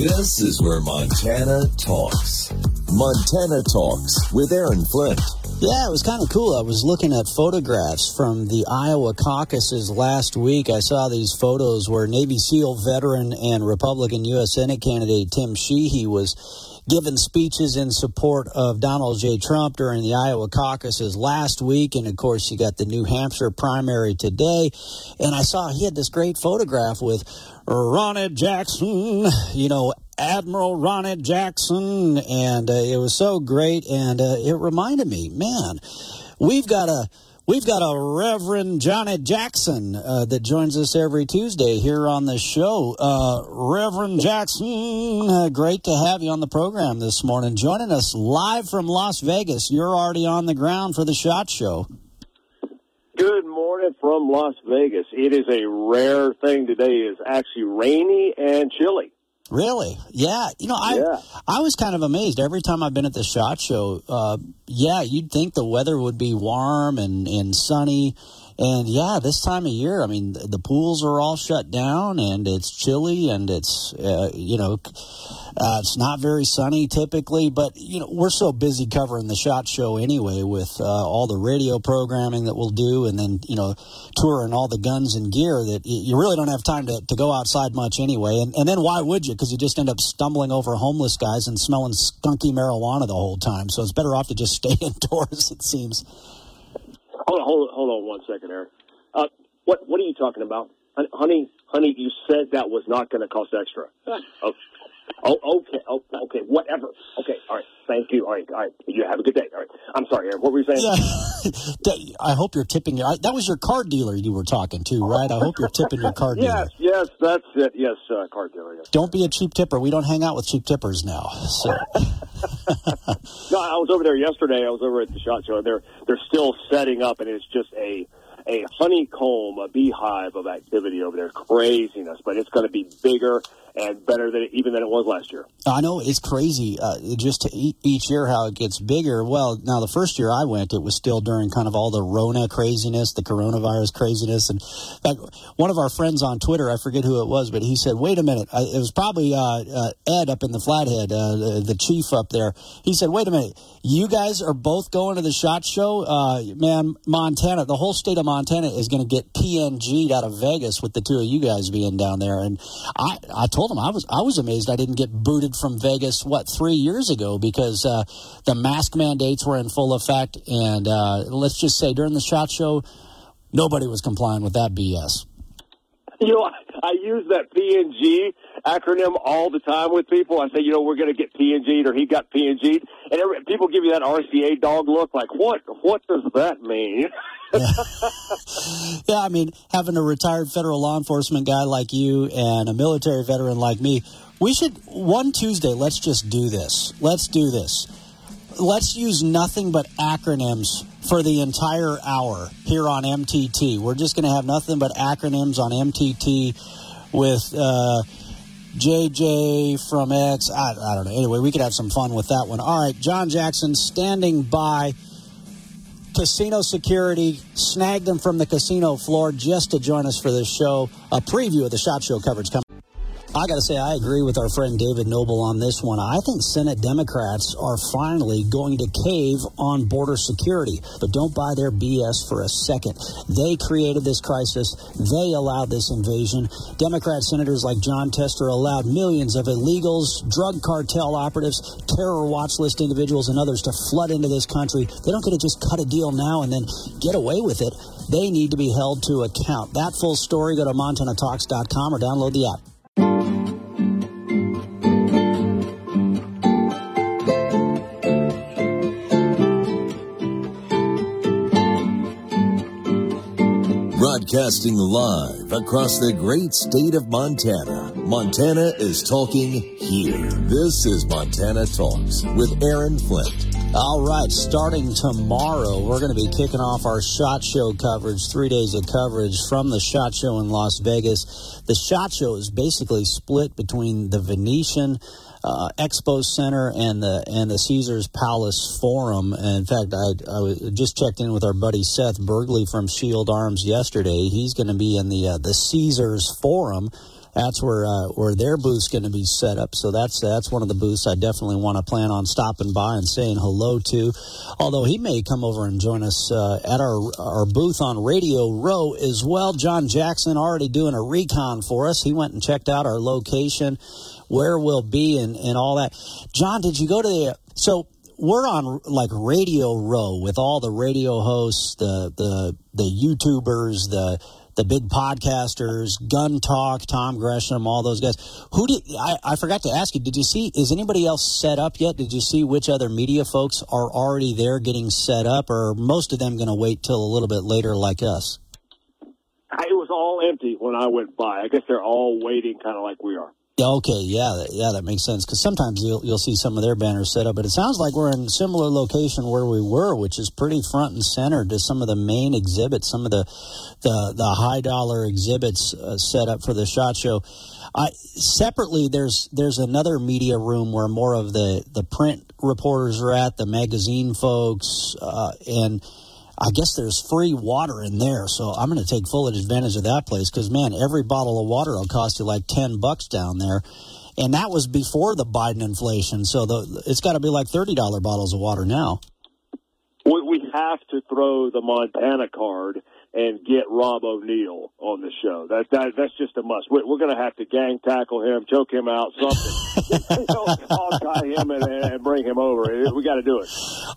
This is where Montana talks. Montana Talks with Aaron Flint. Yeah, it was kind of cool. I was looking at photographs from the Iowa caucuses last week. I saw these photos where Navy SEAL veteran and Republican U.S. Senate candidate Tim Sheehy was giving speeches in support of Donald J. Trump during the Iowa caucuses last week. And of course, you got the New Hampshire primary today. And I saw he had this great photograph with Ronny Jackson, you know, Admiral Ronny Jackson. And uh, it was so great. And uh, it reminded me, man, we've got a We've got a Reverend Johnny Jackson uh, that joins us every Tuesday here on the show. Uh, Reverend Jackson, uh, great to have you on the program this morning. Joining us live from Las Vegas. You're already on the ground for the SHOT Show. Good morning from Las Vegas. It is a rare thing today. It's actually rainy and chilly. Really? Yeah. You know, I Yeah. I was kind of amazed every time I've been at the shot show. Uh, yeah, you'd think the weather would be warm and and sunny, and yeah, this time of year, I mean, the, pools are all shut down and it's chilly and it's uh, you know. Uh, it's not very sunny typically, but you know we're so busy covering the shot show anyway with uh, all the radio programming that we'll do, and then you know touring all the guns and gear that you really don't have time to, to go outside much anyway. And, and then why would you? Because you just end up stumbling over homeless guys and smelling skunky marijuana the whole time. So it's better off to just stay indoors. It seems. Hold on, hold on, hold on one second, Aaron. Uh, what what are you talking about, honey? Honey, you said that was not going to cost extra. Oh, oh, okay, oh, okay, whatever. Okay, all right. Thank you. All right, all right. You have a good day. All right. I'm sorry, Aaron. What were you saying? Yeah. I hope you're tipping your. That was your car dealer you were talking to, right? I hope you're tipping your car dealer. Yes, yes, that's it. Yes, uh, car dealer. Yes. Don't be a cheap tipper. We don't hang out with cheap tippers now. So. No, I was over there yesterday. I was over at the shot show. They're they're still setting up, and it's just a a honeycomb, a beehive of activity over there, craziness. But it's going to be bigger and better than even than it was last year. I know it's crazy uh, just to e- each year how it gets bigger. Well, now the first year I went, it was still during kind of all the Rona craziness, the coronavirus craziness, and fact, one of our friends on Twitter, I forget who it was, but he said, "Wait a minute," I, it was probably uh, uh, Ed up in the Flathead, uh, the, the chief up there. He said, "Wait a minute, you guys are both going to the shot show, uh, man. Montana, the whole state of Montana is going to get PNG'd out of Vegas with the two of you guys being down there." And I, I told him I was, I was amazed I didn't get booted from Vegas what three years ago because uh, the mask mandates were in full effect, and uh, let's just say during the shot show, nobody was complying with that BS. You know, I, I use that PNG acronym all the time with people. I say, you know, we're going to get PNG'd or he got PNG'd. And every, people give you that RCA dog look like, what, what does that mean? Yeah, yeah, I mean, having a retired federal law enforcement guy like you and a military veteran like me, we should one Tuesday. Let's just do this. Let's do this. Let's use nothing but acronyms for the entire hour here on MTT. We're just going to have nothing but acronyms on MTT with uh, JJ from X. I, I don't know. Anyway, we could have some fun with that one. All right, John Jackson standing by casino security snagged them from the casino floor just to join us for this show. A preview of the shot show coverage coming. I got to say, I agree with our friend David Noble on this one. I think Senate Democrats are finally going to cave on border security, but don't buy their BS for a second. They created this crisis. They allowed this invasion. Democrat senators like Jon Tester allowed millions of illegals, drug cartel operatives, terror watch list individuals, and others to flood into this country. They don't get to just cut a deal now and then get away with it. They need to be held to account. That full story, go to MontanaTalks.com or download the app. Broadcasting live across the great state of Montana. Montana is talking here. This is Montana Talks with Aaron Flint. All right, starting tomorrow, we're going to be kicking off our SHOT Show coverage, three days of coverage from the SHOT Show in Las Vegas. The SHOT Show is basically split between the Venetian uh, Expo Center and the and the Caesars Palace Forum. And in fact, I, I was- just checked in with our buddy Seth Bergley from Shield Arms yesterday. He's going to be in the uh, the Caesars Forum That's where uh, where their booth's going to be set up. So that's that's one of the booths I definitely want to plan on stopping by and saying hello to. Although he may come over and join us uh, at our our booth on Radio Row as well. John Jackson already doing a recon for us. He went and checked out our location, where we'll be, and and all that. John, did you go to the so? we're on like Radio Row with all the radio hosts, the the the YouTubers, the the big podcasters, Gun Talk, Tom Gresham, all those guys. Who did I, I forgot to ask you? Did you see? Is anybody else set up yet? Did you see which other media folks are already there getting set up, or most of them going to wait till a little bit later, like us? It was all empty when I went by. I guess they're all waiting, kind of like we are. Okay, yeah, yeah, that makes sense. Because sometimes you'll you'll see some of their banners set up, but it sounds like we're in a similar location where we were, which is pretty front and center to some of the main exhibits, some of the the, the high dollar exhibits uh, set up for the shot show. I, separately, there's there's another media room where more of the the print reporters are at, the magazine folks, uh, and I guess there's free water in there, so I'm going to take full advantage of that place because man, every bottle of water will cost you like ten bucks down there, and that was before the Biden inflation. So the, it's got to be like thirty dollar bottles of water now. We, we have to throw the Montana card and get Rob O'Neill on the show. That, that that's just a must. We're, we're going to have to gang tackle him, choke him out, something. you know, tie him and, and bring him over. We got to do it.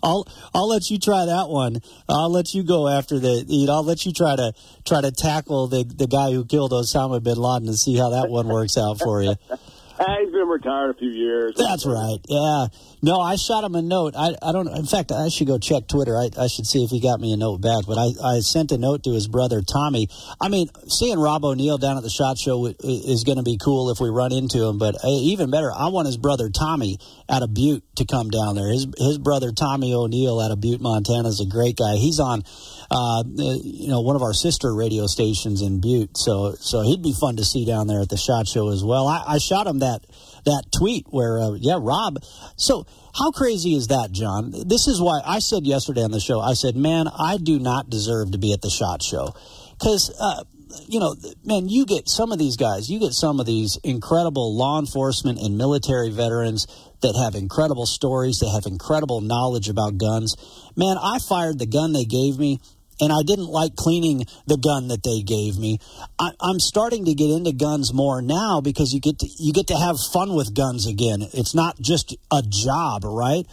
I'll I'll let you try that one. I'll let you go after the. You know, I'll let you try to try to tackle the the guy who killed Osama bin Laden and see how that one works out for you. he's been retired a few years. That's right. Yeah. No, I shot him a note. I, I don't. In fact, I should go check Twitter. I, I should see if he got me a note back. But I, I sent a note to his brother Tommy. I mean, seeing Rob O'Neill down at the shot show is going to be cool if we run into him. But uh, even better, I want his brother Tommy out of Butte to come down there. His his brother Tommy O'Neill out of Butte, Montana, is a great guy. He's on, uh, you know, one of our sister radio stations in Butte. So so he'd be fun to see down there at the shot show as well. I, I shot him that that tweet where, uh, yeah, Rob. So how crazy is that, John? This is why I said yesterday on the show, I said, man, I do not deserve to be at the SHOT Show. Because, uh, you know, man, you get some of these guys, you get some of these incredible law enforcement and military veterans that have incredible stories, they have incredible knowledge about guns. Man, I fired the gun they gave me and I didn't like cleaning the gun that they gave me. I, am starting to get into guns more now because you get to, you get to have fun with guns again. It's not just a job, right?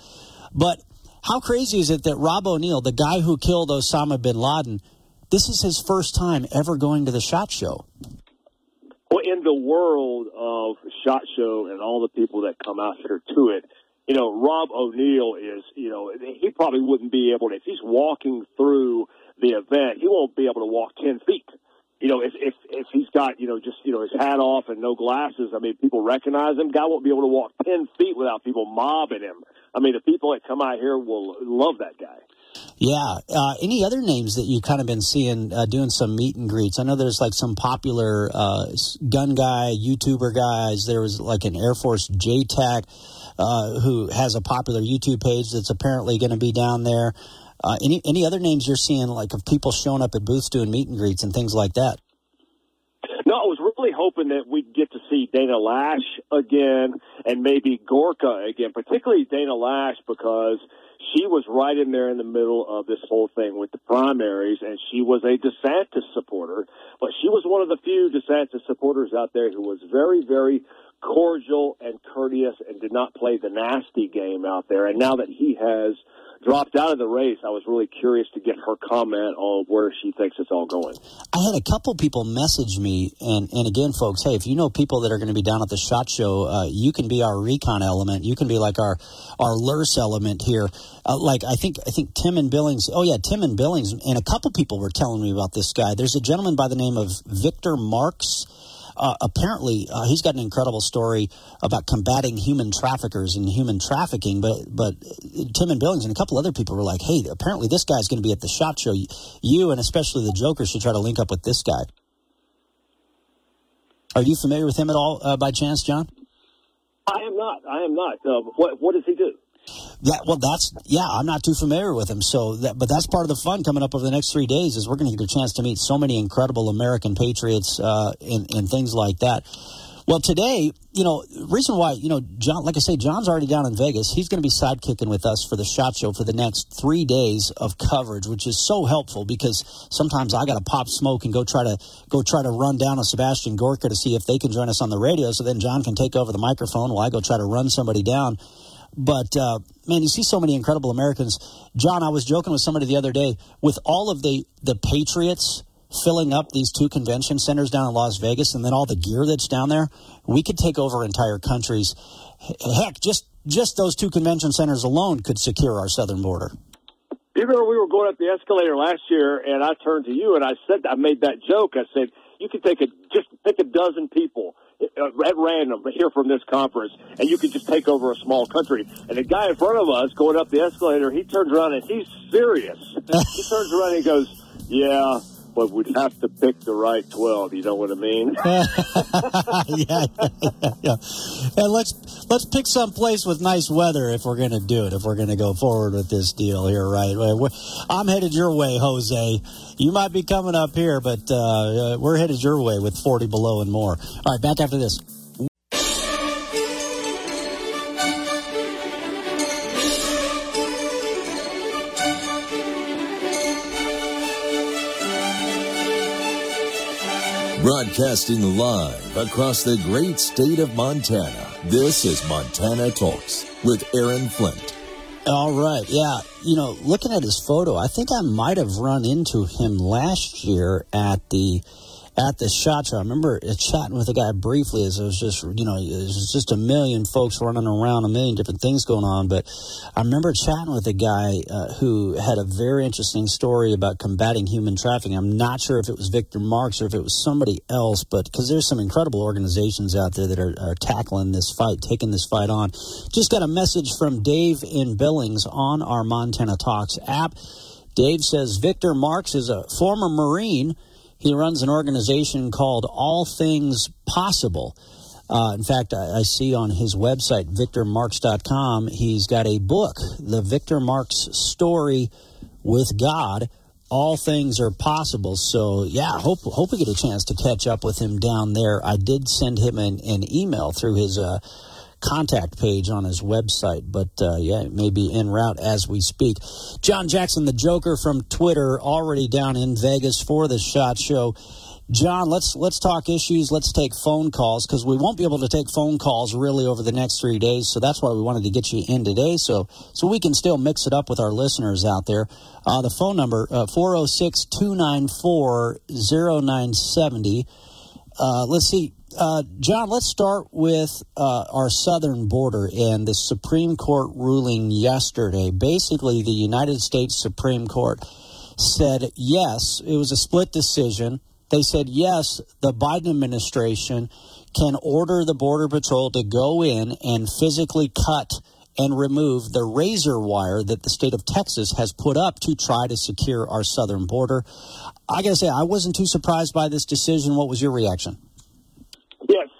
But how crazy is it that Rob O'Neill, the guy who killed Osama bin Laden, this is his first time ever going to the shot show? Well, in the world of shot show and all the people that come out here to it, you know, Rob O'Neill is, you know, he probably wouldn't be able to, if he's walking through the event, he won't be able to walk 10 feet. You know, if, if, if he's got, you know, just, you know, his hat off and no glasses, I mean, people recognize him. Guy won't be able to walk 10 feet without people mobbing him. I mean, the people that come out here will love that guy. Yeah. Uh, any other names that you've kind of been seeing uh, doing some meet and greets? I know there's like some popular uh, gun guy, YouTuber guys. There was like an Air Force JTAC uh, who has a popular YouTube page that's apparently going to be down there. Uh, any any other names you're seeing, like of people showing up at booths doing meet and greets and things like that? No, I was really hoping that we'd get to see Dana Loesch again and maybe Gorka again, particularly Dana Loesch because she was right in there in the middle of this whole thing with the primaries, and she was a DeSantis supporter, but she was one of the few DeSantis supporters out there who was very, very cordial and courteous and did not play the nasty game out there. And now that he has dropped out of the race, I was really curious to get her comment on where she thinks it's all going. I had a couple people message me, and, and again, folks, hey, if you know people that are going to be down at the SHOT Show, uh, you can be our recon element. You can be like our our LURS element here. Uh, like I think I think Tim and Billings. Oh yeah, Tim and Billings, and a couple people were telling me about this guy. There's a gentleman by the name of Victor Marx uh, apparently uh, he's got an incredible story about combating human traffickers and human trafficking. But but Tim and Billings and a couple other people were like, hey, apparently this guy's going to be at the shot show. You and especially the Joker should try to link up with this guy. Are you familiar with him at all uh, by chance, John? I am not. I am not. Uh, what what does he do? Yeah, well, that's yeah. I'm not too familiar with him, so that, but that's part of the fun coming up over the next three days. Is we're going to get a chance to meet so many incredible American patriots uh, and, and things like that. Well, today, you know, reason why, you know, John, like I say, John's already down in Vegas. He's going to be sidekicking with us for the shot show for the next three days of coverage, which is so helpful because sometimes I got to pop smoke and go try to go try to run down a Sebastian Gorka to see if they can join us on the radio. So then John can take over the microphone while I go try to run somebody down. But uh, man, you see so many incredible Americans. John, I was joking with somebody the other day with all of the the Patriots filling up these two convention centers down in Las Vegas and then all the gear that's down there, we could take over entire countries. Heck, just just those two convention centers alone could secure our southern border. You remember we were going up the escalator last year, and I turned to you and I said, I made that joke. I said, you could take a just pick a dozen people uh, at random here from this conference, and you could just take over a small country. And the guy in front of us going up the escalator, he turns around and he's serious. he turns around and he goes, "Yeah, but we'd have to pick the right 12 you know what i mean? Yeah, yeah, yeah, and let's let's pick some place with nice weather if we're going to do it if we're going to go forward with this deal here right? I'm headed your way jose. You might be coming up here but uh, we're headed your way with 40 below and more. All right back after this Broadcasting live across the great state of Montana. This is Montana Talks with Aaron Flint. All right. Yeah. You know, looking at his photo, I think I might have run into him last year at the at the shot show. I remember chatting with a guy briefly as it was just, you know, it was just a million folks running around, a million different things going on. But I remember chatting with a guy uh, who had a very interesting story about combating human trafficking. I'm not sure if it was Victor Marx or if it was somebody else, but because there's some incredible organizations out there that are, are tackling this fight, taking this fight on. Just got a message from Dave in Billings on our Montana Talks app. Dave says Victor Marx is a former Marine he runs an organization called All Things Possible. Uh, in fact, I, I, see on his website, victormarx.com, he's got a book, The Victor Marx Story with God. All things are possible. So, yeah, hope hope we get a chance to catch up with him down there. I did send him an, an email through his uh, contact page on his website. But uh, yeah, it may be en route as we speak. John Jackson, the Joker from Twitter, already down in Vegas for the Shot Show. John, let's let's talk issues. Let's take phone calls because we won't be able to take phone calls really over the next three days. So that's why we wanted to get you in today, so so we can still mix it up with our listeners out there. Uh, the phone number uh, four zero oh six two nine four zero nine seventy. Uh, let's see. Uh, John, let's start with uh, our southern border and the Supreme Court ruling yesterday. Basically, the United States Supreme Court said yes, it was a split decision. They said yes, the Biden administration can order the Border Patrol to go in and physically cut and remove the razor wire that the state of Texas has put up to try to secure our southern border. I got to say, I wasn't too surprised by this decision. What was your reaction?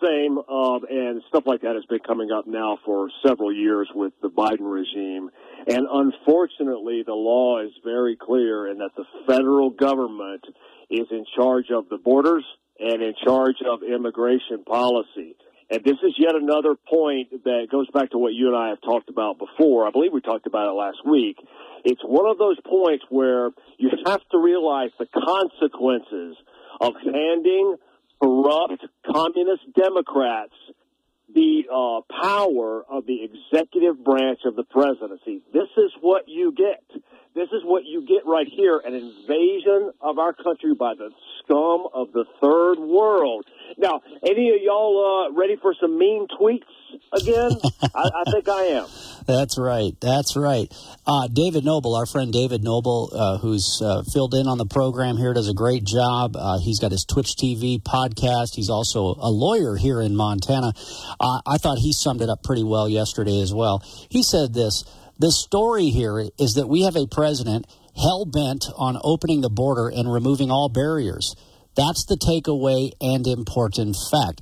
Same. Um, and stuff like that has been coming up now for several years with the Biden regime. And unfortunately, the law is very clear in that the federal government is in charge of the borders and in charge of immigration policy. And this is yet another point that goes back to what you and I have talked about before. I believe we talked about it last week. It's one of those points where you have to realize the consequences of handing corrupt communist Democrats the uh, power of the executive branch of the presidency. This is what you get. This is what you get right here an invasion of our country by the scum of the third world. Now, any of y'all uh, ready for some mean tweets again? I, I, think I am. That's right. That's right. Uh, David Noble, our friend David Noble, uh, who's uh, filled in on the program here, does a great job. Uh, he's got his Twitch TV podcast. He's also a lawyer here in Montana. Uh, I thought he summed it up pretty well yesterday as well. He said this the story here is that we have a president hell bent on opening the border and removing all barriers. That's the takeaway and important fact.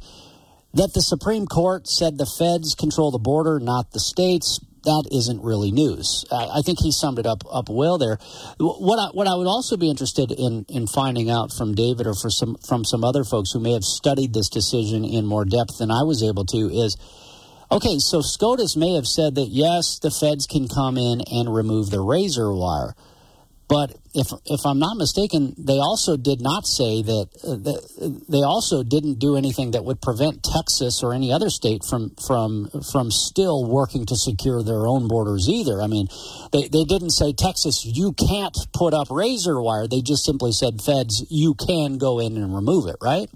That the Supreme Court said the feds control the border, not the states, that isn't really news. I, I think he summed it up up well there. What I, what I would also be interested in in finding out from David or for some from some other folks who may have studied this decision in more depth than I was able to is. Okay, so SCOTUS may have said that yes, the feds can come in and remove the razor wire. But if if I'm not mistaken, they also did not say that, uh, that, they also didn't do anything that would prevent Texas or any other state from from from still working to secure their own borders either. I mean, they they didn't say Texas you can't put up razor wire. They just simply said feds you can go in and remove it, right?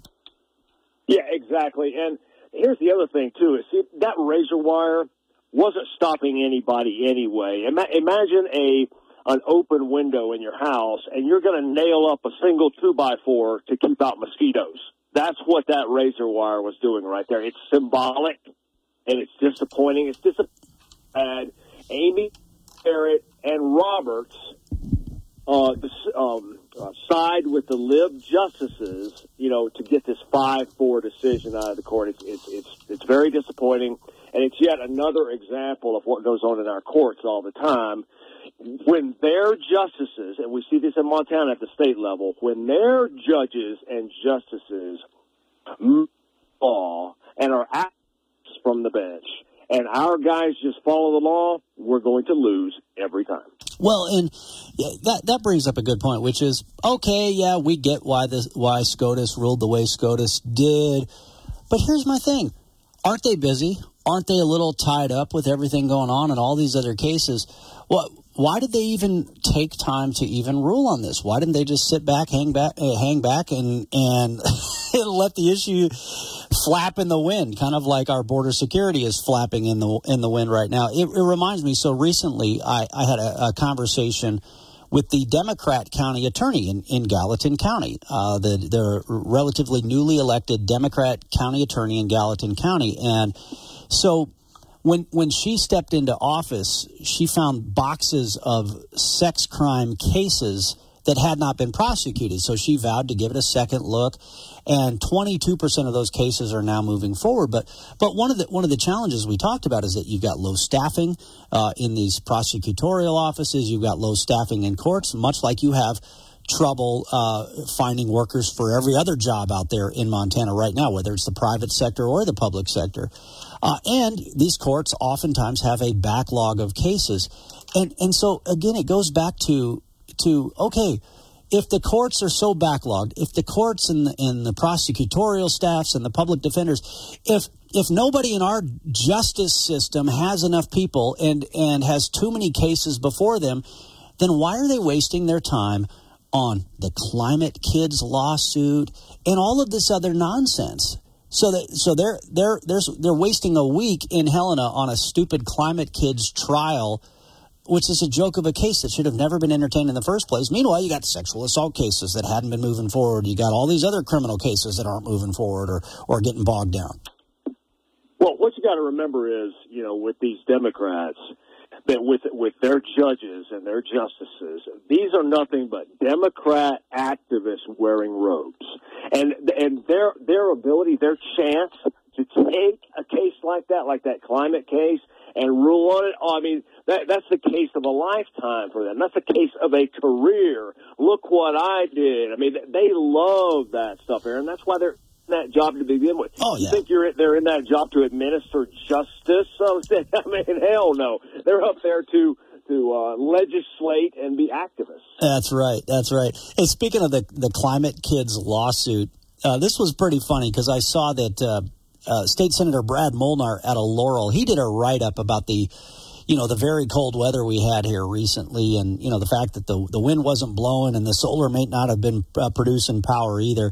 Yeah, exactly. And here's the other thing too: is see, that razor wire wasn't stopping anybody anyway. Ima- imagine a an open window in your house and you're going to nail up a single two by four to keep out mosquitoes. That's what that razor wire was doing right there. It's symbolic and it's disappointing. It's disappointing. Amy Barrett and Roberts uh, um, uh, side with the lib justices, you know, to get this five-four decision out of the court. It's, it's it's it's very disappointing, and it's yet another example of what goes on in our courts all the time when their justices, and we see this in Montana at the state level, when their judges and justices law and are asked from the bench, and our guys just follow the law, we're going to lose every time. Well, and that that brings up a good point, which is okay. Yeah, we get why this why SCOTUS ruled the way SCOTUS did, but here's my thing: aren't they busy? Aren't they a little tied up with everything going on and all these other cases? What why did they even take time to even rule on this? Why didn't they just sit back, hang back, uh, hang back, and and let the issue flap in the wind, kind of like our border security is flapping in the in the wind right now? It, it reminds me. So recently, I, I had a, a, conversation with the Democrat county attorney in, in Gallatin County, uh, the the relatively newly elected Democrat county attorney in Gallatin County, and so when when she stepped into office, she found boxes of sex crime cases that had not been prosecuted. So she vowed to give it a second look, and 22% of those cases are now moving forward. But but one of the one of the challenges we talked about is that you've got low staffing uh, in these prosecutorial offices. You've got low staffing in courts, much like you have trouble uh, finding workers for every other job out there in Montana right now, whether it's the private sector or the public sector. Uh, and these courts oftentimes have a backlog of cases. And, and so, again, it goes back to, to okay, if the courts are so backlogged, if the courts and the, and the prosecutorial staffs and the public defenders, if if nobody in our justice system has enough people and and has too many cases before them, then why are they wasting their time on the climate kids lawsuit and all of this other nonsense? So that so they're they're they're they're wasting a week in Helena on a stupid climate kids trial, which is a joke of a case that should have never been entertained in the first place. Meanwhile, you got sexual assault cases that hadn't been moving forward. You got all these other criminal cases that aren't moving forward or or getting bogged down. Well, what you got to remember is, you know, with these Democrats, that with with their judges and their justices, these are nothing but Democrat activists wearing robes, and and their their ability, their chance to take a case like that, like that climate case, and rule on it. Oh, I mean, that that's the case of a lifetime for them. That's the case of a career. Look what I did. I mean, they love that stuff, Aaron. That's why they're that job to begin with. Oh, yeah. You think you're they're in that job to administer justice? I mean, hell no. They're up there to to uh, legislate and be activists. That's right. That's right. Hey, speaking of the the climate kids lawsuit, uh, this was pretty funny because I saw that uh, uh, State Senator Brad Molnar out of Laurel he did a write up about the you know the very cold weather we had here recently, and you know the fact that the the wind wasn't blowing and the solar may not have been uh, producing power either.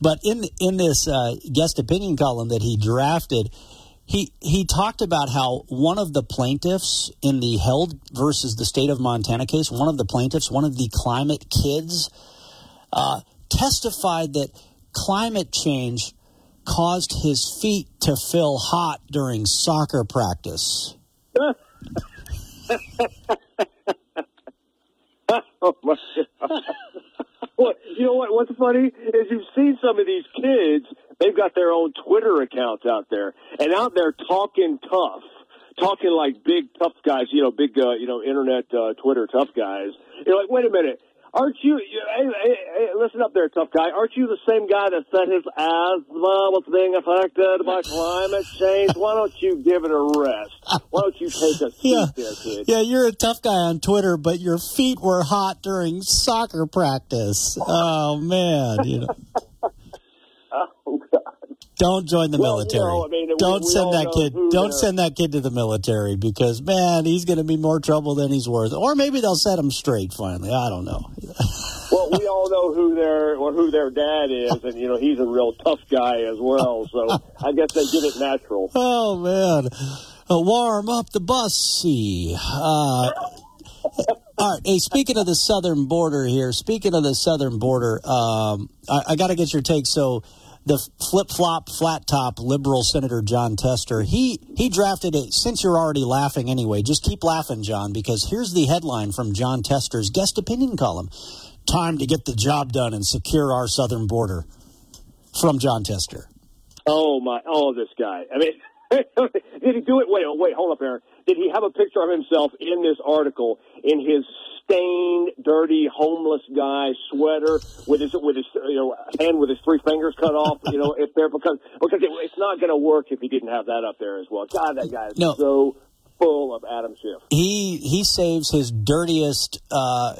But in in this uh, guest opinion column that he drafted, he he talked about how one of the plaintiffs in the Held versus the state of Montana case, one of the plaintiffs, one of the climate kids, uh, testified that climate change caused his feet to feel hot during soccer practice. Oh my God. Well, you know what? What's funny is you've seen some of these kids. They've got their own Twitter accounts out there, and out there talking tough talking like big tough guys, you know, big uh, you know internet uh, Twitter tough guys. You're like, wait a minute. Aren't you, you hey, hey, hey, listen up there, tough guy. Aren't you the same guy that said his asthma was being affected by climate change? Why don't you give it a rest? Why don't you take a seat Yeah. there, kid? Yeah, you're a tough guy on Twitter, but your feet were hot during soccer practice. Oh, oh man, you know. Oh, God. Don't join the Well, you military. know, I mean, don't we send all that kid. Don't send that kid to the military because man, he's going to be more trouble than he's worth. Or maybe they'll set him straight finally. I don't know. Well, we all know who their or who their dad is, and you know he's a real tough guy as well. So I guess they get it natural. Oh man, uh, warm up the bussy. Uh, all right. Hey, speaking of the southern border here, speaking of the southern border, um, I, I got to get your take. So, the flip flop, flat top liberal Senator Jon Tester, he he drafted it. Since you're already laughing anyway, just keep laughing, John, because here's the headline from Jon Tester's guest opinion column: "Time to get the job done and secure our southern border." From Jon Tester. Oh my! Oh, this guy. I mean, did he do it? Wait, oh, wait, hold up, Aaron. Did he have a picture of himself in this article in his stained, dirty, homeless guy sweater with his with his you know hand with his three fingers cut off? You know, if there because because it, it's not going to work if he didn't have that up there as well. God, that guy is No. so full of Adam Schiff. he he saves his dirtiest uh,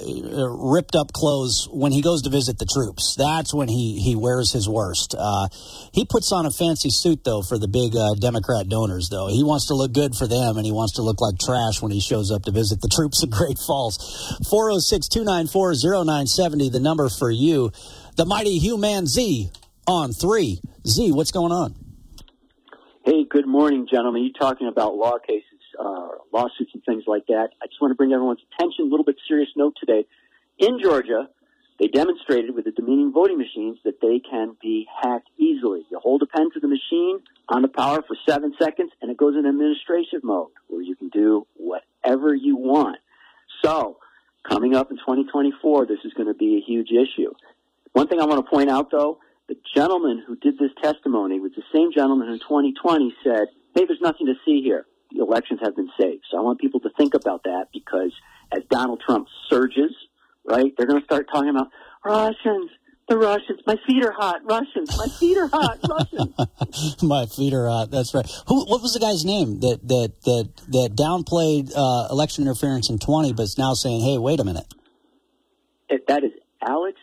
ripped up clothes when he goes to visit the troops. That's when he he wears his worst. Uh, he puts on a fancy suit though for the big uh, democrat donors though. He wants to look good for them and he wants to look like trash when he shows up to visit the troops in great falls. 406-294-0970 the number for you. The mighty hugh man z on three. Z what's going on? Hey, good morning, gentlemen. You talking about law cases, uh, lawsuits, and things like that? I just want to bring everyone's attention. A little bit serious note today. In Georgia, they demonstrated with the Dominion voting machines that they can be hacked easily. You hold a pen to the machine on the power for seven seconds, and it goes in administrative mode where you can do whatever you want. So, coming up in 2024, this is going to be a huge issue. One thing I want to point out, though, the gentleman who did this testimony was the same gentleman who in 2020 said, hey, there's nothing to see here. Elections have been saved. So I want people to think about that because as Donald Trump surges, right, they're going to start talking about Russians, the Russians, my feet are hot, Russians, my feet are hot, Russians. My feet are hot. That's right. Who? What was the guy's name that that that that downplayed uh, election interference in twenty, but is now saying, "Hey, wait a minute." It- that is Alex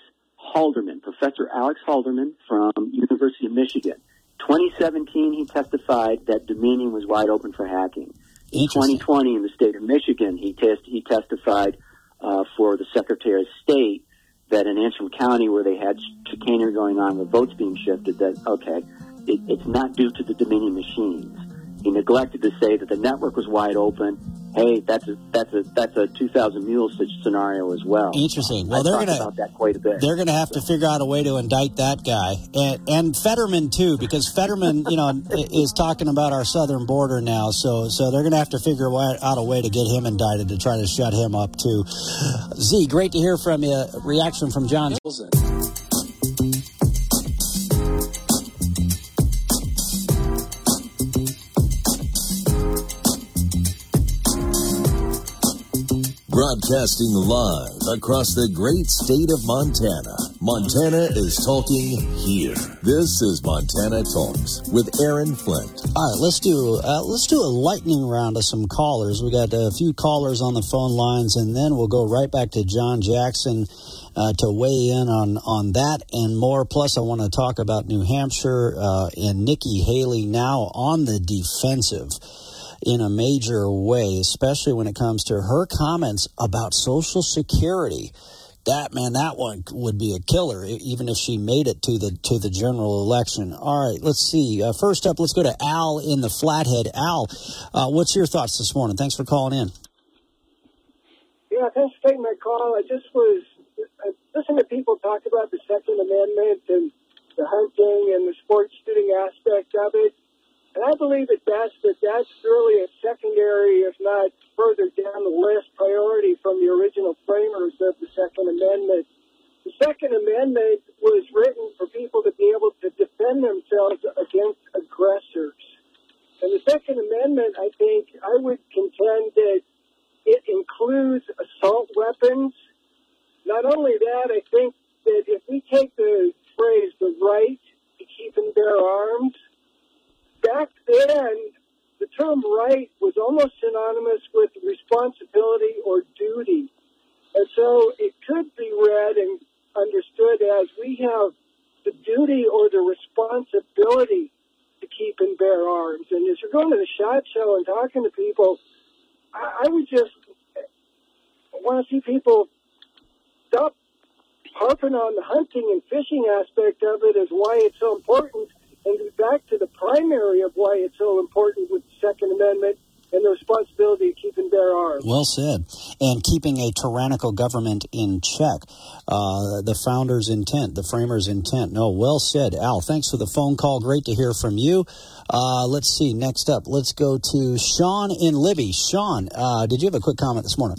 Halderman, Professor Alex Halderman from University of Michigan. 2017, he testified that Dominion was wide open for hacking. In 2020, in the state of Michigan, he, test, he testified uh, for the Secretary of State that in Antrim County, where they had chicanery going on with votes being shifted, that okay, it, it's not due to the Dominion machines. He neglected to say that the network was wide open. Hey, that's a that's a that's a 2,000 mules scenario as well. Interesting. Uh, well, I they're gonna about that quite a bit. they're gonna have to figure out a way to indict that guy and and Fetterman too, because Fetterman, you know, is talking about our southern border now. So so they're gonna have to figure out a way to get him indicted to try to shut him up too. Z, great to hear from you. Reaction from John. Broadcasting live across the great state of Montana. Montana is talking here. This is Montana Talks with Aaron Flint. All right, let's do uh, let's do a lightning round of some callers. We got a few callers on the phone lines, and then we'll go right back to John Jackson uh, to weigh in on on that and more. Plus, I want to talk about New Hampshire uh, and Nikki Haley now on the defensive in a major way, especially when it comes to her comments about Social Security. That man, that one would be a killer, even if she made it to the to the general election. All right, let's see. Uh, first up, let's go to Al in the Flathead. Al, uh, what's your thoughts this morning? Thanks for calling in. Yeah, thanks for taking my call. I just was listening to people talk about the Second Amendment and the hunting and the sports shooting aspect of it. And I believe at best that that's really a secondary, if not further down the list, priority from the original framers of the Second Amendment. The Second Amendment was written for people to be able to defend themselves against aggressors. And the Second Amendment, I think, I would contend that it includes assault weapons. Not only that, I think that if we take the phrase the right to keep and bear arms, back then the term right was almost synonymous with responsibility or duty. And so it could be read and understood as we have the duty or the responsibility to keep and bear arms. And as you're going to the shot show and talking to people, I, I would just want to see people stop harping on the hunting and fishing aspect of it as why it's so important and get back to the primary of why it's so important with the Second Amendment and the responsibility of keeping bear arms. Well said. And keeping a tyrannical government in check. Uh, the founder's intent, the framer's intent. No, well said. Al, thanks for the phone call. Great to hear from you. Uh, let's see. Next up, let's go to Sean in Libby. Sean, uh, did you have a quick comment this morning?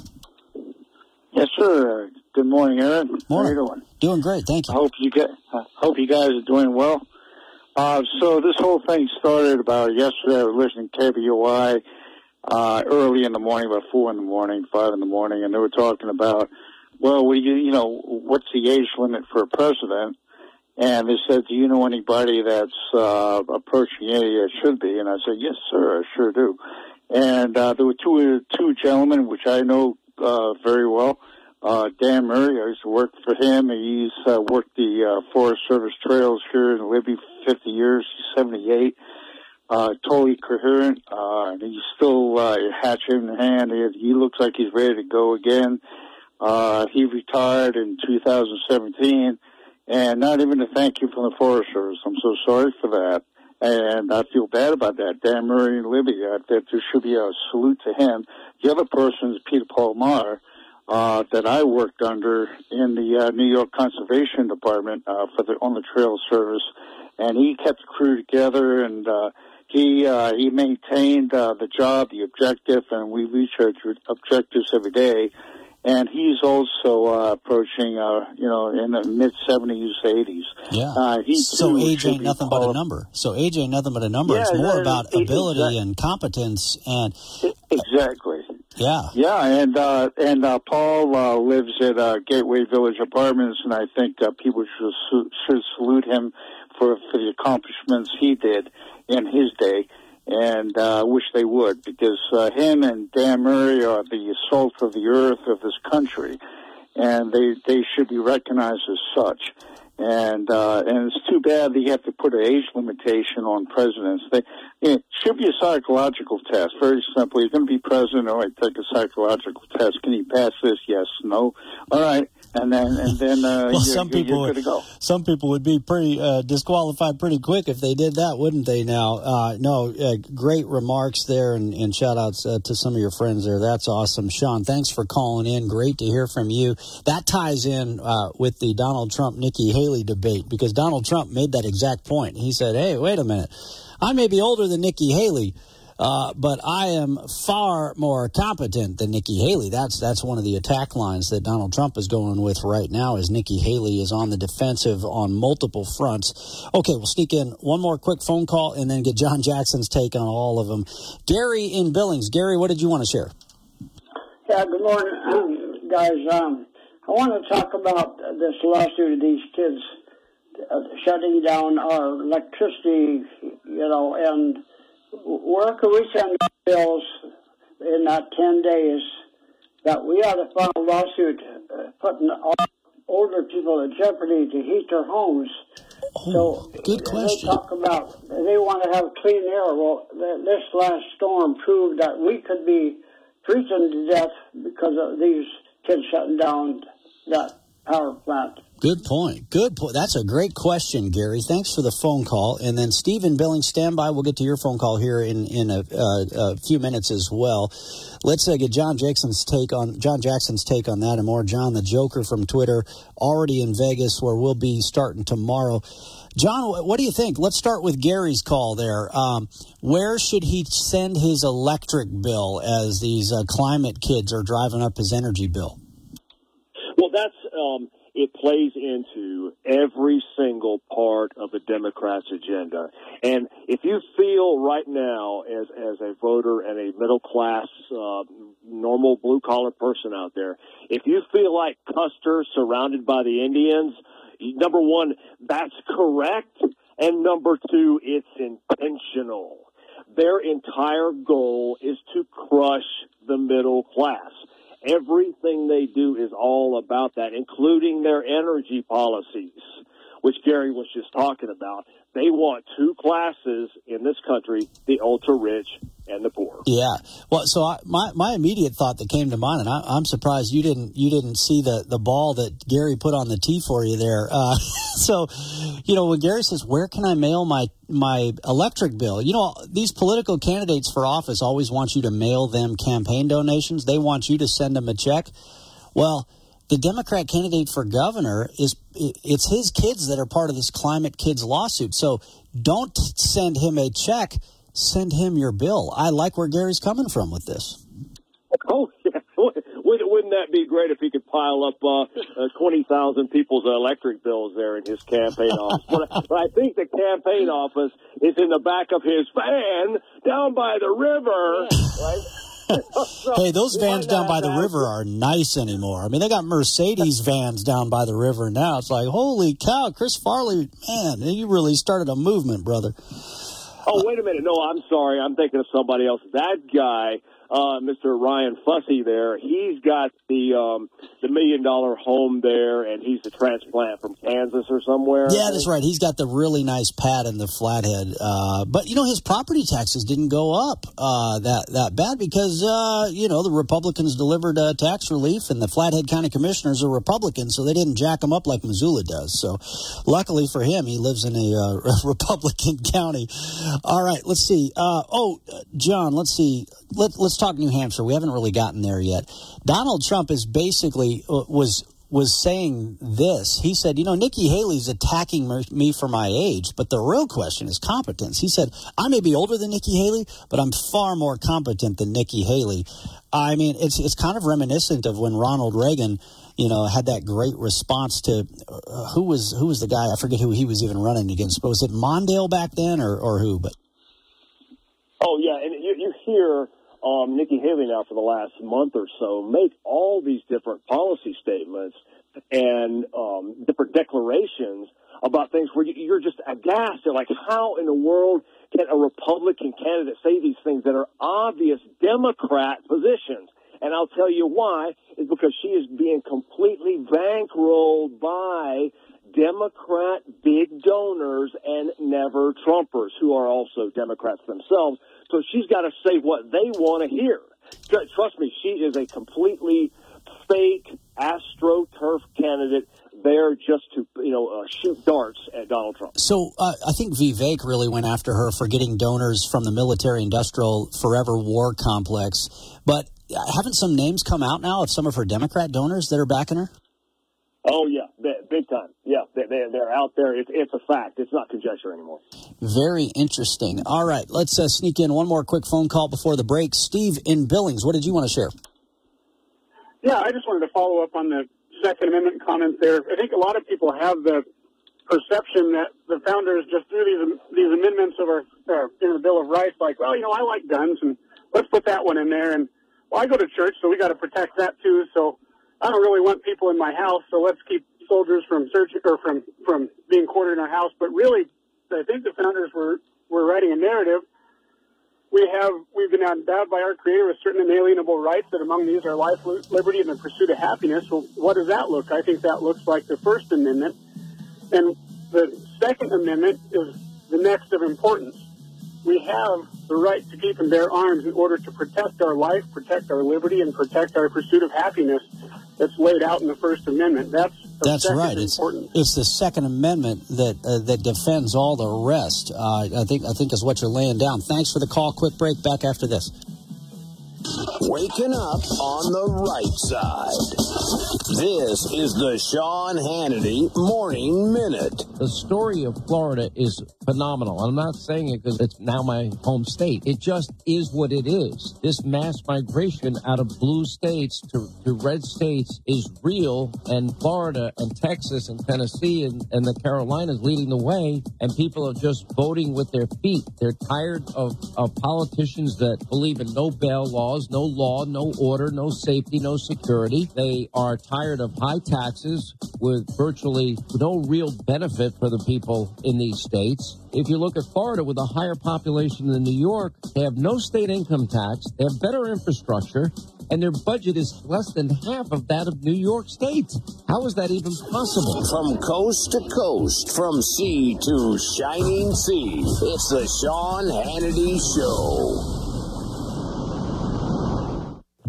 Yes, sir. Good morning, Aaron. Morning. How are you doing? Doing great. Thank you. I you. hope you get. I hope you guys are doing well. Uh, so this whole thing started about yesterday. I was listening to KBOI uh, early in the morning, about four in the morning, five in the morning, and they were talking about, well, we, you know, what's the age limit for a president? And they said, do you know anybody that's uh, approaching age it should be? And I said, yes, sir, I sure do. And uh, there were two two gentlemen which I know uh, very well. Uh, Dan Murray, I used to work for him. He's uh, worked the uh, Forest Service trails here in Libby for 50 years. He's 78. Uh, totally coherent. Uh, and he's still uh, hatchet in hand. He, he looks like he's ready to go again. Uh, he retired in 2017, and not even a thank you from the Forest Service. I'm so sorry for that, and I feel bad about that. Dan Murray and Libby, think there should be a salute to him. The other person is Peter Paul Maher, uh, that I worked under in the uh, New York Conservation Department uh, for the on the Trail Service, and he kept the crew together and. Uh, he uh, he maintained uh, the job, the objective, and we reach our objectives every day. And he's also uh, approaching, uh, you know, in the mid seventies, eighties. Yeah. Uh, so age ain't nothing but a number. So age ain't nothing but a number. Yeah, it's more about it- ability exact- and competence and Exactly. Yeah. Yeah, and uh, and uh, Paul uh, lives at uh, Gateway Village Apartments, and I think uh, people should should salute him for for the accomplishments he did in his day, and uh, wish they would because uh, him and Dan Murray are the salt of the earth of this country, and they they should be recognized as such. And uh, and it's too bad that you have to put an age limitation on presidents. They, it should be a psychological test. Very simple. You're going to be president. All right, take a psychological test. Can you pass this? Yes. No. All right. And then and then uh, Well, you're, some people would, good to go. some people would be pretty uh, disqualified pretty quick if they did that, wouldn't they? Now, uh, no, uh, great remarks there, and, and shout outs uh, to some of your friends there. That's awesome, Sean. Thanks for calling in. Great to hear from you. That ties in uh, with the Donald Trump Nikki Haley debate because Donald Trump made that exact point. He said, "Hey, wait a minute, I may be older than Nikki Haley." Uh, but I am far more competent than Nikki Haley. That's that's one of the attack lines that Donald Trump is going with right now. Is Nikki Haley is on the defensive on multiple fronts. Okay, we'll sneak in one more quick phone call and then get John Jackson's take on all of them. Gary in Billings. Gary, what did you want to share? Yeah, good morning, guys. Um, I want to talk about this lawsuit of these kids shutting down our electricity, you know, and where can we send bills in that 10 days that we ought to file a lawsuit uh, putting all older people at jeopardy to heat their homes? Oh, good They question. talk about they want to have clean air. Well, th- this last storm proved that we could be freezing to death because of these kids shutting down that power plant. Good point. Good point. That's a great question, Gary. Thanks for the phone call. And then Stephen Billings, stand by. We'll get to your phone call here in in a, uh, a few minutes as well. Let's uh, get John Jackson's take on John Jackson's take on that and more. John, the Joker from Twitter, already in Vegas, where we'll be starting tomorrow. John, what do you think? Let's start with Gary's call there. Um, where should he send his electric bill as these uh, climate kids are driving up his energy bill? Well, that's um, it plays into every single part of the Democrats' agenda. And if you feel right now, as as a voter and a middle class, uh, normal blue collar person out there, if you feel like Custer surrounded by the Indians, number one, that's correct, and number two, it's intentional. Their entire goal is to crush the middle class. Everything they do is all about that, including their energy policies, which Gary was just talking about. They want two classes in this country, the ultra rich and the poor. Yeah. Well, so I, my my immediate thought that came to mind, and I, am surprised you didn't you didn't see the the ball that Gary put on the tee for you there. Uh, so, you know, when Gary says, "Where can I mail my my electric bill?" You know, these political candidates for office always want you to mail them campaign donations. They want you to send them a check. Well the Democrat candidate for governor is it's his kids that are part of this climate kids lawsuit. So don't send him a check, send him your bill. I like where Gary's coming from with this. Oh, yeah. Wouldn't that be great if he could pile up uh, uh, 20,000 people's electric bills there in his campaign office? But, but I think the campaign office is in the back of his van down by the river, right? hey, those vans down by the river are nice anymore. I mean, they got Mercedes vans down by the river now. It's like, holy cow, Chris Farley, man, you really started a movement, brother. Oh, wait a minute. No, I'm sorry. I'm thinking of somebody else. That guy uh, Mr. Ryan Busse there. He's got the um, the million dollar home there, and he's a transplant from Kansas or somewhere. Yeah, that's right. He's got the really nice pad in the Flathead. Uh, but you know, his property taxes didn't go up uh, that that bad because uh, you know the Republicans delivered uh, tax relief, and the Flathead County Commissioners are Republicans, so they didn't jack him up like Missoula does. So, luckily for him, he lives in a uh, Republican county. All right, let's see. oh, John, let's see. Let, let's talk New Hampshire. We haven't really gotten there yet. Donald Trump is basically uh, was was saying this. He said, you know, Nikki Haley's attacking me for my age, but the real question is competence. He said, I may be older than Nikki Haley, but I'm far more competent than Nikki Haley. I mean, it's it's kind of reminiscent of when Ronald Reagan, you know, had that great response to uh, who was who was the guy? I forget who he was even running against. But was it Mondale back then, or or who? But oh yeah, and you, you hear um, Nikki Haley now for the last month or so make all these different policy statements and um, different declarations about things where you're just aghast at like how in the world can a Republican candidate say these things that are obvious Democrat positions? And I'll tell you why is because she is being completely bankrolled by Democrat big donors and never Trumpers who are also Democrats themselves so she's got to say what they want to hear. Trust me, she is a completely fake astroturf candidate there just to you know uh, shoot darts at Donald Trump. So uh, I think Vivek really went after her for getting donors from the military-industrial forever war complex. But haven't some names come out now of some of her Democrat donors that are backing her? Oh yeah. Yeah, they're out there. It's, it's a fact. It's not conjecture anymore. Very interesting. All right, let's uh, sneak in one more quick phone call before the break. Steve in Billings, what did you want to share? Yeah, I just wanted to follow up on the Second Amendment comment there. I think a lot of people have the perception that the founders just threw these these amendments of our uh, in the Bill of Rights, like, well, you know, I like guns, and let's put that one in there. And well, I go to church, so we got to protect that too. So I don't really want people in my house, so let's keep soldiers from search or from from being quartered in our house. But really, I think the founders were were writing a narrative. We have we've been endowed by our Creator with certain inalienable rights. That among these are life, liberty, and the pursuit of happiness. Well, what does that look? I think that looks like the First Amendment, and the Second Amendment is the next of importance. We have the right to keep and bear arms in order to protect our life, protect our liberty, and protect our pursuit of happiness that's laid out in the First Amendment. That's that's right. It's it's the Second Amendment that uh, that defends all the rest. Uh, I think I think is what you're laying down. Thanks for the call. Quick break. Back after this. Waking up on the right side. This is the Sean Hannity Morning Minute. The story of Florida is phenomenal. I'm not saying it because it's now my home state. It just is what it is. This mass migration out of blue states to, to red states is real, and Florida and Texas and Tennessee and, and the Carolinas leading the way, and people are just voting with their feet. They're tired of, of politicians that believe in no bail laws, no law, no order, no safety, no security. They are tired of high taxes with virtually no real benefit for the people in these states. If you look at Florida with a higher population than New York, they have no state income tax, they have better infrastructure, and their budget is less than half of that of New York State. How is that even possible? From coast to coast, from sea to shining sea, it's the Sean Hannity Show.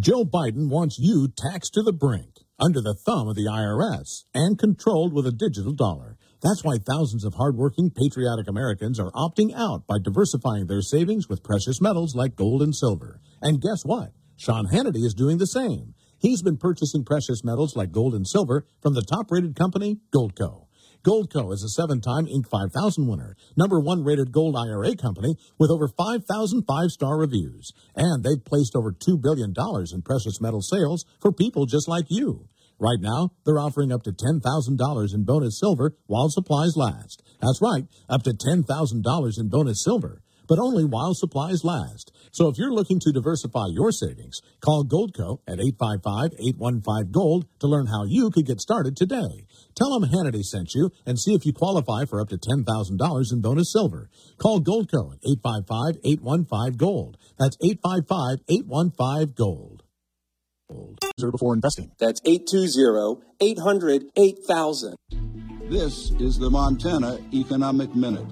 Joe Biden wants you taxed to the brink, under the thumb of the IRS, and controlled with a digital dollar. That's why thousands of hardworking, patriotic Americans are opting out by diversifying their savings with precious metals like gold and silver. And guess what? Sean Hannity is doing the same. He's been purchasing precious metals like gold and silver from the top rated company, Goldco. Goldco is a seven time Inc. 5000 winner, number one rated gold IRA company with over 5,000 five star reviews. And they've placed over $2 billion in precious metal sales for people just like you. Right now, they're offering up to $10,000 in bonus silver while supplies last. That's right, up to $10,000 in bonus silver but only while supplies last. So if you're looking to diversify your savings, call Goldco at 855-815-GOLD to learn how you could get started today. Tell them Hannity sent you and see if you qualify for up to $10,000 in bonus silver. Call Goldco at 855-815-GOLD. That's 855-815-GOLD. Before investing. That's 820-800-8000. This is the Montana Economic Minute.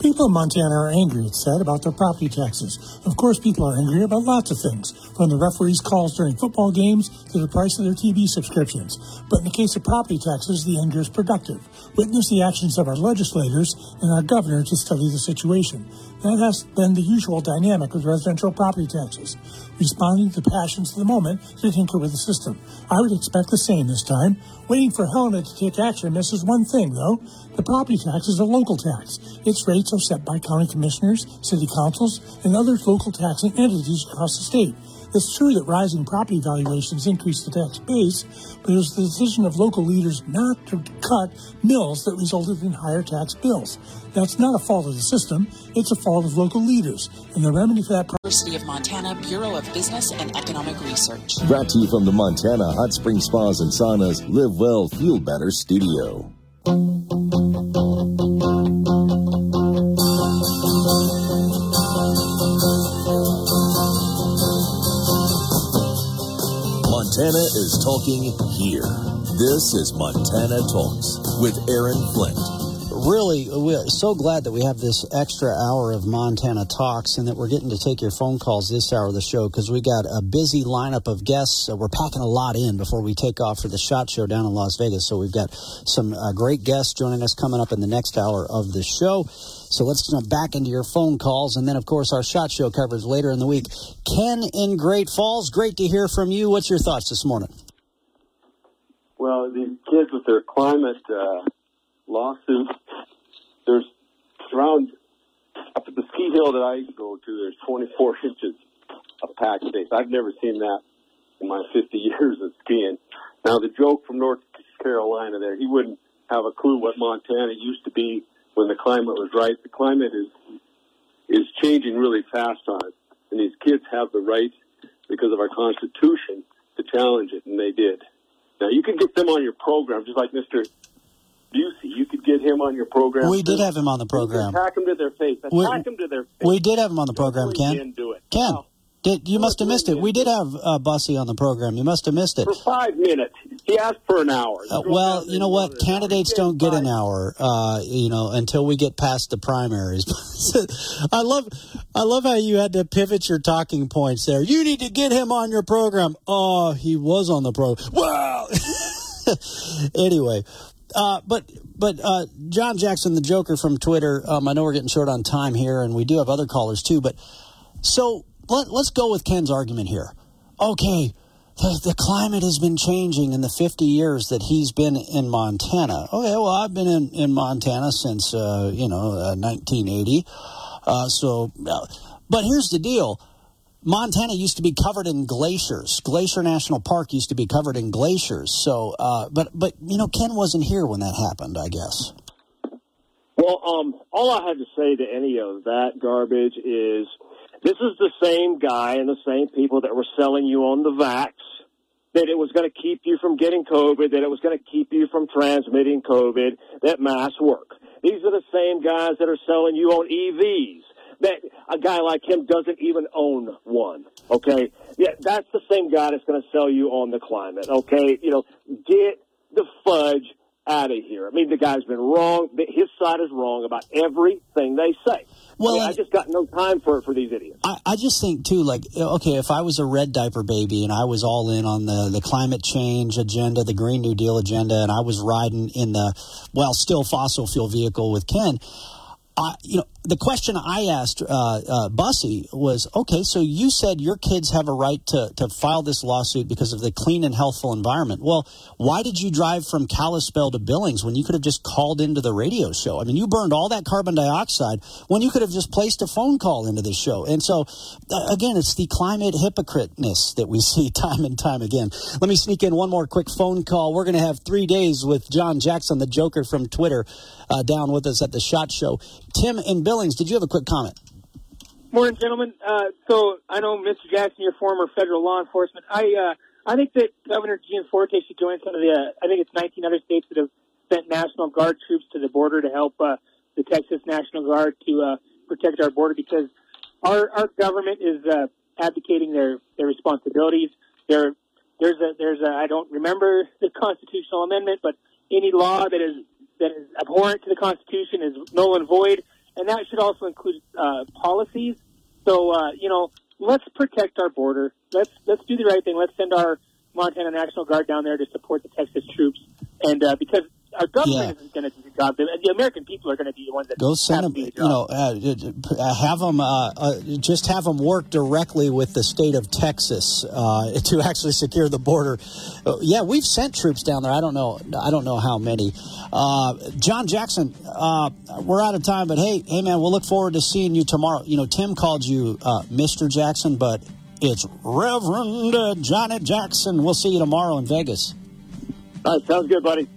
People in Montana are angry, it's said, about their property taxes. Of course, people are angry about lots of things, from the referees' calls during football games to the price of their TV subscriptions. But in the case of property taxes, the anger is productive. Witness the actions of our legislators and our governor to study the situation. That has been the usual dynamic with residential property taxes, responding to the passions of the moment to tinker with the system. I would expect the same this time. Waiting for Helena to take action misses one thing, though. The property tax is a local tax. Its rates are set by county commissioners, city councils, and other local taxing entities across the state. It's true that rising property valuations increase the tax base, but it was the decision of local leaders not to cut mills that resulted in higher tax bills. That's not a fault of the system, it's a fault of local leaders. And the remedy for that University of Montana Bureau of Business and Economic Research. Brought to you from the Montana Hot Spring Spas and Saunas Live Well, Feel Better studio. Is talking here. This is Montana Talks with Aaron Flint. Really, we're so glad that we have this extra hour of Montana Talks and that we're getting to take your phone calls this hour of the show because we got a busy lineup of guests. We're packing a lot in before we take off for the SHOT Show down in Las Vegas. So we've got some uh, great guests joining us coming up in the next hour of the show. So let's jump back into your phone calls. And then, of course, our SHOT Show coverage later in the week. Ken in Great Falls, great to hear from you. What's your thoughts this morning? Well, these kids with their climate uh, lawsuits, there's around up at the ski hill that I go to, there's 24 inches of packed ice. I've never seen that in my 50 years of skiing. Now, the joke from North Carolina there, he wouldn't have a clue what Montana used to be when the climate was right. The climate is is changing really fast on us, and these kids have the right because of our Constitution to challenge it, and they did. Now you can get them on your program, just like Mister Busse. You could get him on your program. We did have him on the program. Attack him to their face. Attack We- him to their face. We did have him on the program, Ken. didn't do it. Ken, did, you must have missed it. We did have uh, Busse on the program. You must have missed it. for five minutes. He asked for an hour. Uh, well, you know what? Candidates don't get an hour, uh, you know, until we get past the primaries. I love, I love how you had to pivot your talking points there. You need to get him on your program. Oh, he was on the program. Well, anyway, uh, but but uh, John Jackson, the Joker from Twitter. Um, I know we're getting short on time here, and we do have other callers too. But so let, let's go with Ken's argument here. Okay, the, the climate has been changing in the 50 years that he's been in Montana. Okay, well, I've been in, in Montana since, uh, you know, uh, 1980. Uh, so, uh, but here's the deal. Montana used to be covered in glaciers. Glacier National Park used to be covered in glaciers. So, uh, but but you know, Ken wasn't here when that happened. I guess. Well, um, all I had to say to any of that garbage is this is the same guy and the same people that were selling you on the vax that it was going to keep you from getting COVID, that it was going to keep you from transmitting COVID, that masks work. These are the same guys that are selling you on EVs. That a guy like him doesn't even own one. Okay, yeah, that's the same guy that's going to sell you on the climate. Okay, you know, get the fudge out of here. I mean, the guy's been wrong. His side is wrong about everything they say. Well, I, mean, I just got no time for for these idiots. I, I just think too, like, okay, if I was a red diaper baby and I was all in on the the climate change agenda, the Green New Deal agenda, and I was riding in the well, still fossil fuel vehicle with Ken. I, you know, the question I asked uh, uh, Busse was, okay, so you said your kids have a right to, to file this lawsuit because of the clean and healthful environment. Well, why did you drive from Kalispell to Billings when you could have just called into the radio show? I mean, you burned all that carbon dioxide when you could have just placed a phone call into the show. And so, uh, again, it's the climate hypocriteness that we see time and time again. Let me sneak in one more quick phone call. We're going to have three days with John Jackson, the Joker from Twitter, uh, down with us at the SHOT Show. Tim in Billings, did you have a quick comment? Morning, gentlemen. Uh, so I know Mr. Jackson, you're former federal law enforcement. I uh, I think that Governor Gianforte should join some of the. Uh, I think it's 19 other states that have sent National Guard troops to the border to help uh, the Texas National Guard to uh, protect our border because our our government is uh, abdicating their their responsibilities. There there's a there's a I don't remember the constitutional amendment, but any law that is that is abhorrent to the Constitution is null and void, and that should also include uh, policies. So, uh, you know, let's protect our border. Let's let's do the right thing. Let's send our Montana National Guard down there to support the Texas troops, and uh, because our government yeah. isn't going to do the job. The, the, American people are going to be the ones that go send them. The you know, uh, uh, have them uh, uh, just have them work directly with the state of Texas uh, to actually secure the border. Uh, yeah, we've sent troops down there. I don't know. I don't know how many. John Jackson, we're out of time, but hey, hey man, we'll look forward to seeing you tomorrow. You know, Tim called you Mr. Jackson, but it's Reverend Johnny Jackson. We'll see you tomorrow in Vegas. All right, sounds good, buddy.